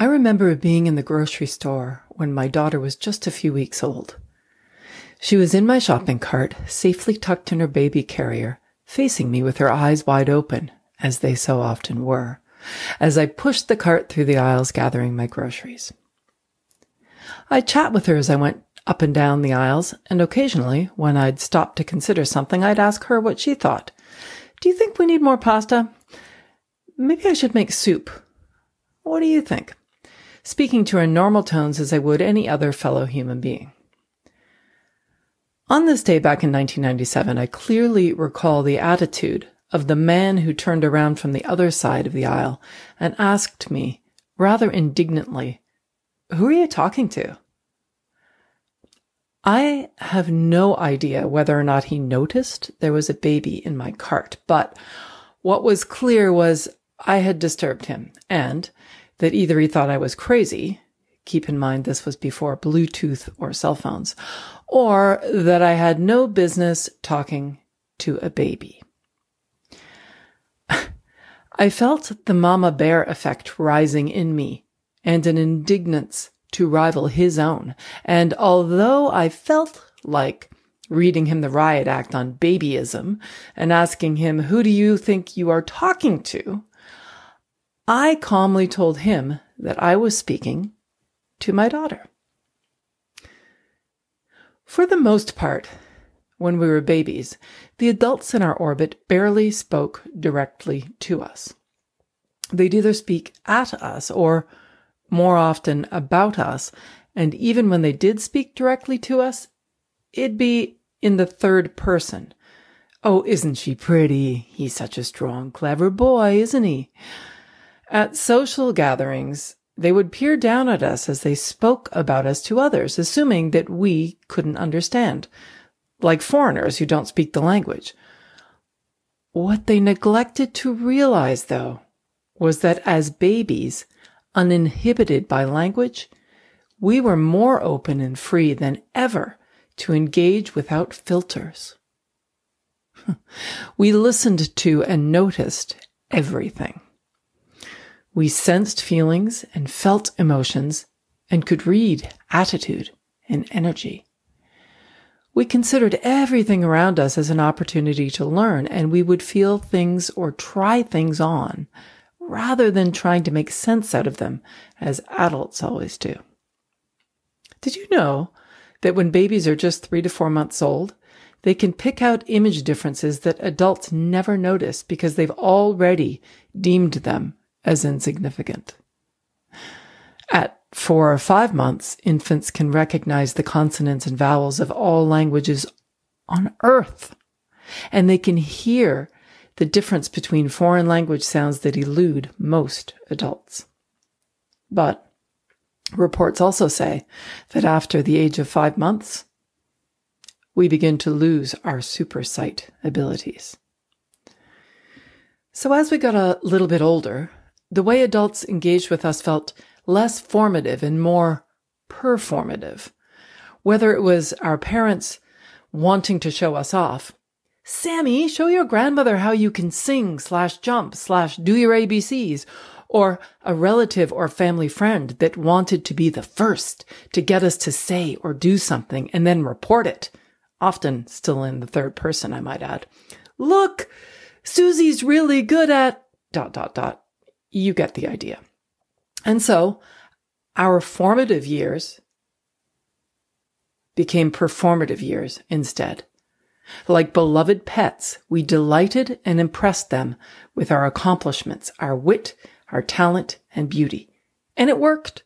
I remember being in the grocery store when my daughter was just a few weeks old. She was in my shopping cart, safely tucked in her baby carrier, facing me with her eyes wide open, as they so often were, as I pushed the cart through the aisles gathering my groceries. I'd chat with her as I went up and down the aisles, and occasionally, when I'd stop to consider something, I'd ask her what she thought. Do you think we need more pasta? Maybe I should make soup. What do you think? Speaking to her in normal tones as I would any other fellow human being. On this day back in 1997, I clearly recall the attitude of the man who turned around from the other side of the aisle and asked me, rather indignantly, Who are you talking to? I have no idea whether or not he noticed there was a baby in my cart, but what was clear was I had disturbed him and that either he thought I was crazy, keep in mind this was before Bluetooth or cell phones, or that I had no business talking to a baby. I felt the mama bear effect rising in me and an indignance to rival his own. And although I felt like reading him the riot act on babyism and asking him, who do you think you are talking to? I calmly told him that I was speaking to my daughter. For the most part, when we were babies, the adults in our orbit barely spoke directly to us. They'd either speak at us or more often about us, and even when they did speak directly to us, it'd be in the third person. Oh, isn't she pretty? He's such a strong, clever boy, isn't he? At social gatherings, they would peer down at us as they spoke about us to others, assuming that we couldn't understand, like foreigners who don't speak the language. What they neglected to realize, though, was that as babies, uninhibited by language, we were more open and free than ever to engage without filters. we listened to and noticed everything. We sensed feelings and felt emotions and could read attitude and energy. We considered everything around us as an opportunity to learn, and we would feel things or try things on rather than trying to make sense out of them, as adults always do. Did you know that when babies are just three to four months old, they can pick out image differences that adults never notice because they've already deemed them as insignificant. At four or five months, infants can recognize the consonants and vowels of all languages on earth, and they can hear the difference between foreign language sounds that elude most adults. But reports also say that after the age of five months, we begin to lose our super sight abilities. So as we got a little bit older, the way adults engaged with us felt less formative and more performative. Whether it was our parents wanting to show us off, Sammy, show your grandmother how you can sing slash jump slash do your ABCs, or a relative or family friend that wanted to be the first to get us to say or do something and then report it. Often still in the third person, I might add. Look, Susie's really good at dot dot dot. You get the idea. And so our formative years became performative years instead. Like beloved pets, we delighted and impressed them with our accomplishments, our wit, our talent, and beauty. And it worked.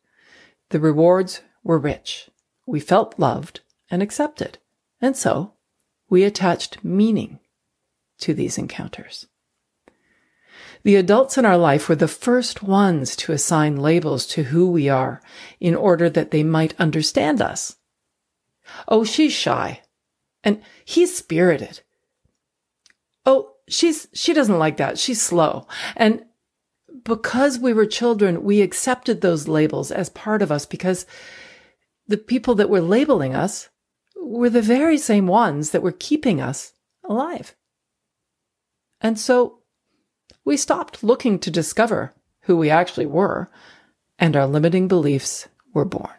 The rewards were rich. We felt loved and accepted. And so we attached meaning to these encounters. The adults in our life were the first ones to assign labels to who we are in order that they might understand us. Oh, she's shy. And he's spirited. Oh, she's, she doesn't like that. She's slow. And because we were children, we accepted those labels as part of us because the people that were labeling us were the very same ones that were keeping us alive. And so we stopped looking to discover who we actually were and our limiting beliefs were born.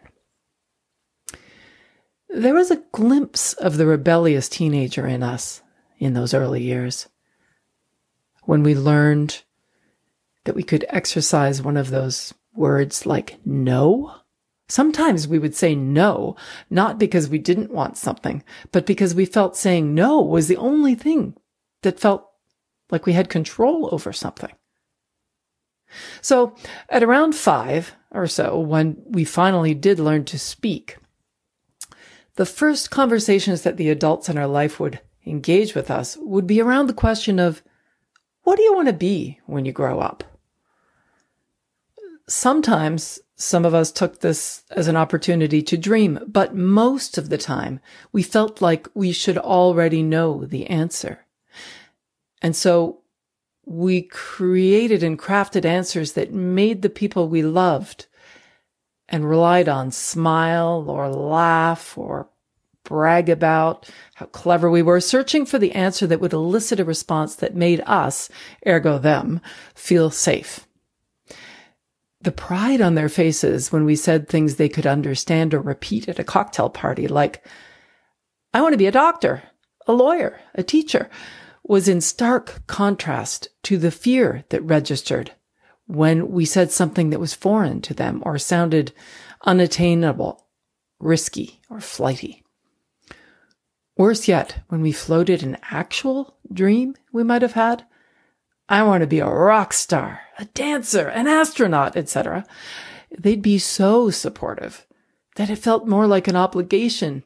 There was a glimpse of the rebellious teenager in us in those early years when we learned that we could exercise one of those words like no. Sometimes we would say no, not because we didn't want something, but because we felt saying no was the only thing that felt like we had control over something. So at around five or so, when we finally did learn to speak, the first conversations that the adults in our life would engage with us would be around the question of, what do you want to be when you grow up? Sometimes some of us took this as an opportunity to dream, but most of the time we felt like we should already know the answer. And so we created and crafted answers that made the people we loved and relied on smile or laugh or brag about how clever we were, searching for the answer that would elicit a response that made us, ergo them, feel safe. The pride on their faces when we said things they could understand or repeat at a cocktail party, like, I want to be a doctor, a lawyer, a teacher, was in stark contrast to the fear that registered when we said something that was foreign to them or sounded unattainable, risky, or flighty. Worse yet, when we floated an actual dream we might have had, I want to be a rock star, a dancer, an astronaut, etc. They'd be so supportive that it felt more like an obligation,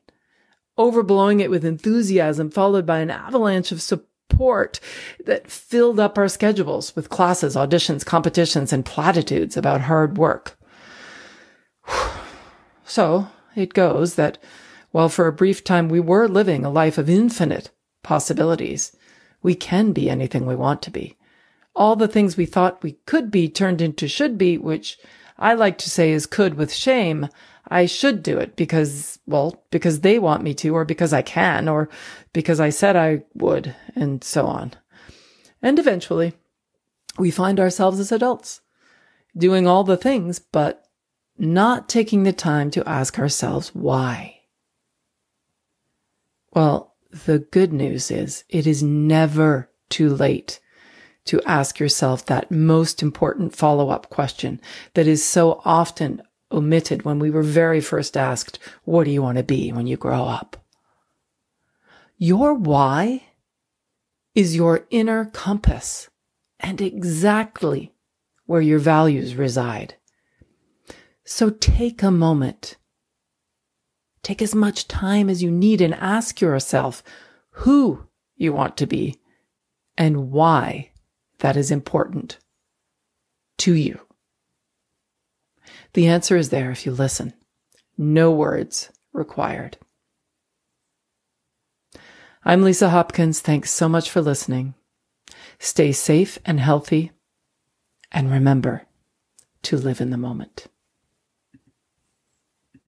overblowing it with enthusiasm, followed by an avalanche of support that filled up our schedules with classes, auditions, competitions, and platitudes about hard work. So it goes that while for a brief time we were living a life of infinite possibilities, we can be anything we want to be all the things we thought we could be turned into should be, which I like to say is could with shame. I should do it because, well, because they want me to, or because I can, or because I said I would, and so on. And eventually, we find ourselves as adults doing all the things, but not taking the time to ask ourselves why. Well, the good news is it is never too late to ask yourself that most important follow up question that is so often omitted when we were very first asked, What do you want to be when you grow up? Your why is your inner compass and exactly where your values reside. So take a moment. Take as much time as you need and ask yourself who you want to be and why that is important to you? The answer is there if you listen. No words required. I'm Lisa Hopkins. Thanks so much for listening. Stay safe and healthy. And remember to live in the moment.